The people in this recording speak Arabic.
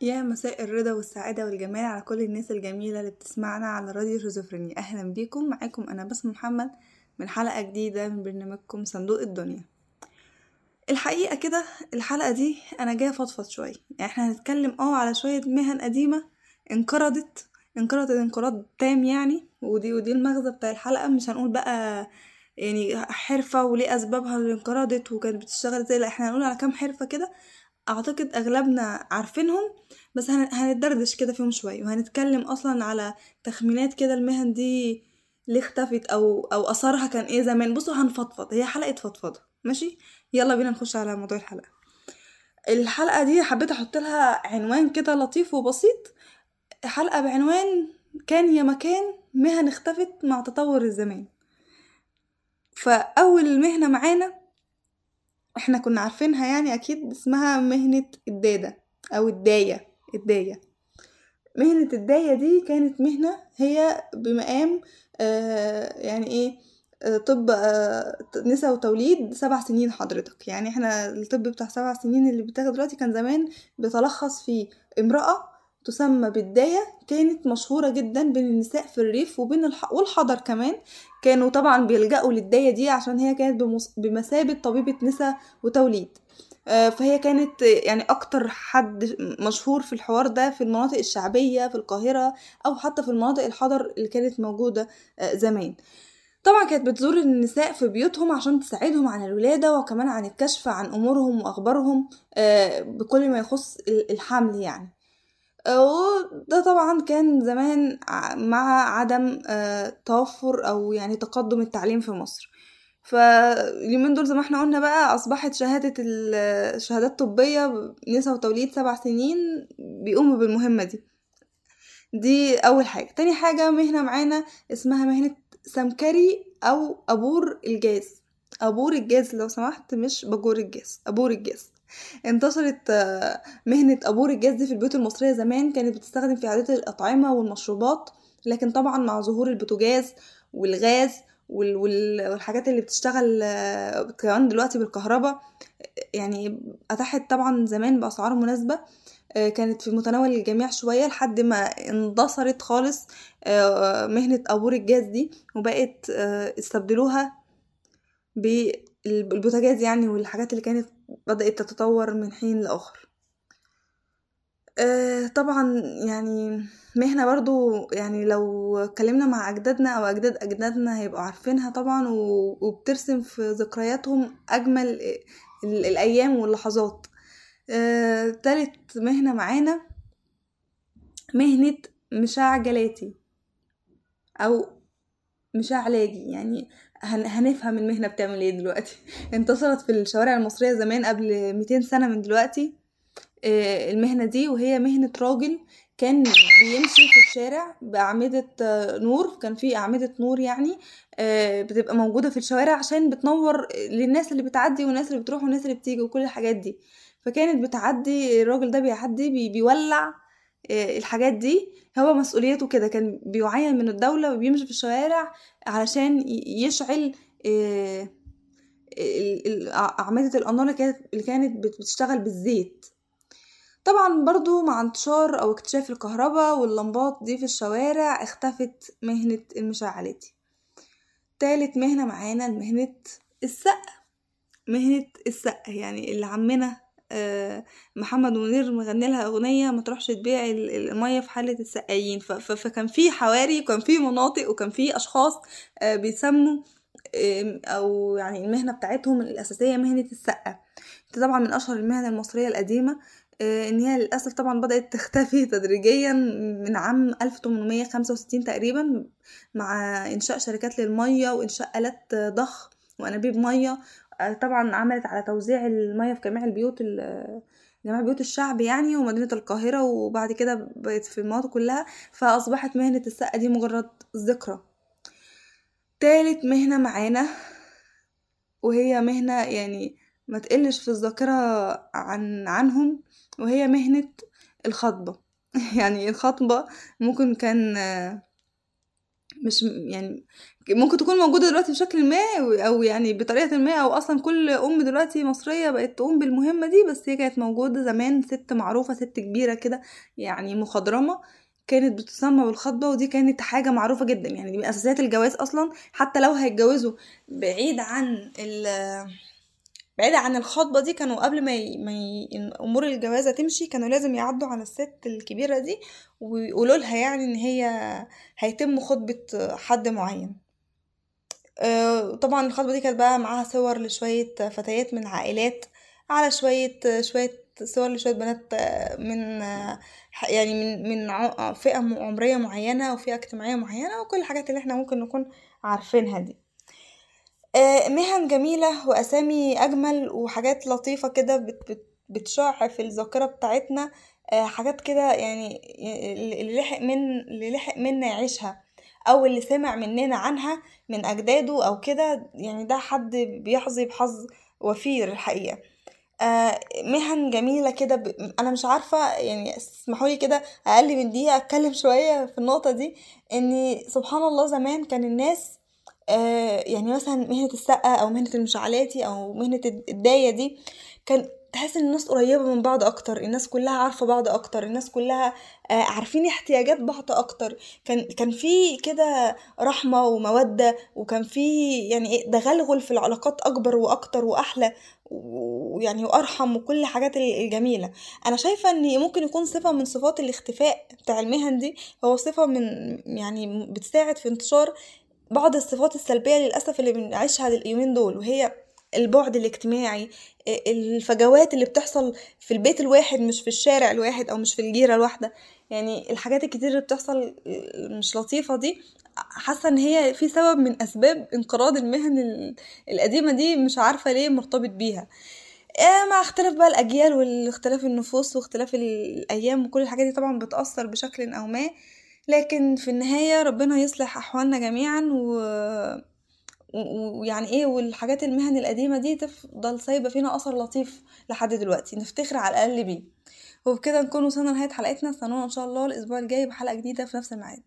يا مساء الرضا والسعادة والجمال على كل الناس الجميلة اللي بتسمعنا على راديو شيزوفرينيا. أهلا بيكم. معاكم أنا بسم محمد من حلقة جديدة من برنامجكم صندوق الدنيا. الحقيقة كده الحلقة دي أنا جاية فضفض شوية. يعني إحنا هنتكلم آه على شوية مهن قديمة انقرضت انقرضت انقراض تام يعني ودي ودي المغزى بتاع الحلقة. مش هنقول بقى يعني حرفة وليه أسبابها اللي انقرضت وكانت بتشتغل إزاي. لا إحنا هنقول على كام حرفة كده. أعتقد أغلبنا عارفينهم بس هنتدردش كده فيهم شوية وهنتكلم أصلا على تخمينات كده المهن دي ليه اختفت أو أو أثرها كان إيه زمان. بصوا هنفضفض هي حلقة فضفضه ماشي؟ يلا بينا نخش على موضوع الحلقة. الحلقة دي حبيت أحط لها عنوان كده لطيف وبسيط. حلقة بعنوان كان يا مكان مهن اختفت مع تطور الزمان. فأول مهنة معانا إحنا كنا عارفينها يعني أكيد اسمها مهنة الدادة أو الداية الداية. مهنة الداية دي كانت مهنة هي بمقام آه يعني إيه آه طب آه نساء وتوليد سبع سنين حضرتك. يعني إحنا الطب بتاع سبع سنين اللي بتاخد دلوقتي كان زمان بيتلخص في امرأة تسمى بالداية كانت مشهورة جدا بين النساء في الريف وبين الح... والحضر كمان. كانوا طبعا بيلجأوا للداية دي عشان هي كانت بمس... بمثابة طبيبة نساء وتوليد. فهي كانت يعني أكتر حد مشهور في الحوار ده في المناطق الشعبية في القاهرة أو حتى في المناطق الحضر اللي كانت موجودة زمان. طبعا كانت بتزور النساء في بيوتهم عشان تساعدهم عن الولادة وكمان عن الكشف عن أمورهم وأخبارهم بكل ما يخص الحمل يعني. وده طبعا كان زمان مع عدم توفر أو يعني تقدم التعليم في مصر. فاليومين دول زي ما إحنا قلنا بقى أصبحت شهادة الشهادات الطبية نساء وتوليد سبع سنين بيقوموا بالمهمة دي. دي أول حاجة. تاني حاجة مهنة معانا اسمها مهنة سمكري أو أبور الجاز. أبور الجاز لو سمحت مش بجور الجاز أبور الجاز. انتشرت مهنة أبور الجاز دي في البيوت المصرية زمان كانت بتستخدم في إعداد الأطعمة والمشروبات لكن طبعا مع ظهور البوتاجاز والغاز والحاجات اللي بتشتغل كمان دلوقتي بالكهرباء يعني أتاحت طبعا زمان بأسعار مناسبة كانت في متناول الجميع شوية لحد ما اندثرت خالص مهنة أبور الجاز دي وبقت استبدلوها بالبوتاجاز يعني والحاجات اللي كانت بدأت تتطور من حين لآخر. آه طبعا يعني مهنة برضو يعني لو اتكلمنا مع أجدادنا أو أجداد أجدادنا هيبقوا عارفينها طبعا وبترسم في ذكرياتهم أجمل الأيام واللحظات. آه تالت مهنة معانا مهنة مشاعجلاتي أو مشاعلاجي يعني هنفهم المهنة بتعمل إيه دلوقتي. انتشرت في الشوارع المصرية زمان قبل 200 سنة من دلوقتي المهنة دي وهي مهنة راجل كان بيمشي في الشارع بأعمدة نور كان في أعمدة نور يعني بتبقى موجودة في الشوارع عشان بتنور للناس اللي بتعدي والناس اللي بتروح والناس اللي بتيجي وكل الحاجات دي. فكانت بتعدي الراجل ده بيعدي بي بيولع الحاجات دي هو مسؤوليته كده كان بيعين من الدولة وبيمشي في الشوارع علشان يشعل أعمدة الأنوار اللي كانت بتشتغل بالزيت. طبعا برضو مع انتشار أو اكتشاف الكهرباء واللمبات دي في الشوارع اختفت مهنة المشعلات. تالت مهنة معانا مهنة السقة مهنة السقة يعني اللي عمنا محمد منير مغني لها أغنية ما تروحش تبيع المية في حاله السقايين. فكان في حواري وكان في مناطق وكان في أشخاص بيسموا أو يعني المهنة بتاعتهم الأساسية مهنة السقه دي طبعا من أشهر المهن المصرية القديمة. إن هي للأسف طبعا بدأت تختفي تدريجيا من عام 1865 تقريبا مع إنشاء شركات للمية وإنشاء آلات ضخ وأنابيب مية طبعا عملت على توزيع المياه في جميع البيوت جميع بيوت الشعب يعني ومدينة القاهرة وبعد كده بقت في المناطق كلها فأصبحت مهنة السقة دي مجرد ذكرى. تالت مهنة معانا وهي مهنة يعني ما تقلش في الذاكرة عن عنهم وهي مهنة الخطبة. يعني الخطبة ممكن كان مش يعني ممكن تكون موجودة دلوقتي بشكل ما أو يعني بطريقة ما أو أصلا كل أم دلوقتي مصرية بقت تقوم بالمهمة دي بس هي كانت موجودة زمان ست معروفة ست كبيرة كده يعني مخضرمة كانت بتسمى بالخطبة ودي كانت حاجة معروفة جدا. يعني دي من أساسيات الجواز أصلا حتى لو هيتجوزوا بعيد عن ال بعيد عن الخطبة دي كانوا قبل ما, ي... ما ي... أمور الجوازة تمشي كانوا لازم يعدوا على الست الكبيرة دي ويقولوا لها يعني إن هي هيتم خطبة حد معين. آه، طبعا الخطبة دي كانت بقى معاها صور لشوية فتيات من عائلات على شوية شوية صور لشوية بنات من يعني من من فئة عمرية معينة وفئة اجتماعية معينة وكل الحاجات اللي إحنا ممكن نكون عارفينها دي. مهن جميلة وأسامي أجمل وحاجات لطيفة كده بت بتشع في الذاكرة بتاعتنا آه، حاجات كده يعني اللي لحق من اللي لحق منا يعيشها أو اللي سمع مننا عنها من أجداده أو كده يعني ده حد بيحظي بحظ وفير الحقيقة. آه مهن جميلة كده ب... أنا مش عارفة يعني اسمحولي كده أقل من دقيقة أتكلم شوية في النقطة دي إن سبحان الله زمان كان الناس آه يعني مثلا مهنة السقة أو مهنة المشعلاتي أو مهنة الداية دي كان تحس إن الناس قريبة من بعض أكتر الناس كلها عارفة بعض أكتر الناس كلها آه، عارفين احتياجات بعض أكتر. كان كان في كده رحمة ومودة وكان في يعني تغلغل في العلاقات أكبر وأكتر وأحلى ويعني وأرحم وكل الحاجات الجميلة. أنا شايفة إن ممكن يكون صفة من صفات الاختفاء بتاع المهن دي هو صفة من يعني بتساعد في انتشار بعض الصفات السلبية للأسف اللي بنعيشها اليومين دول وهي البعد الاجتماعي الفجوات اللي بتحصل في البيت الواحد مش في الشارع الواحد أو مش في الجيرة الواحدة. يعني الحاجات الكتير اللي بتحصل مش لطيفة دي حاسة إن هي في سبب من أسباب انقراض المهن القديمة دي مش عارفة ليه مرتبط بيها. آه، مع اختلاف بقى الأجيال واختلاف النفوس واختلاف الأيام وكل الحاجات دي طبعا بتأثر بشكل أو ما. لكن في النهاية ربنا يصلح أحوالنا جميعا و ويعني إيه والحاجات المهن القديمة دي تفضل سايبة فينا أثر لطيف لحد دلوقتي. نفتخر على الأقل بيه. وبكده نكون وصلنا لنهاية حلقتنا. استنونا إن شاء الله الأسبوع الجاي بحلقة جديدة في نفس الميعاد.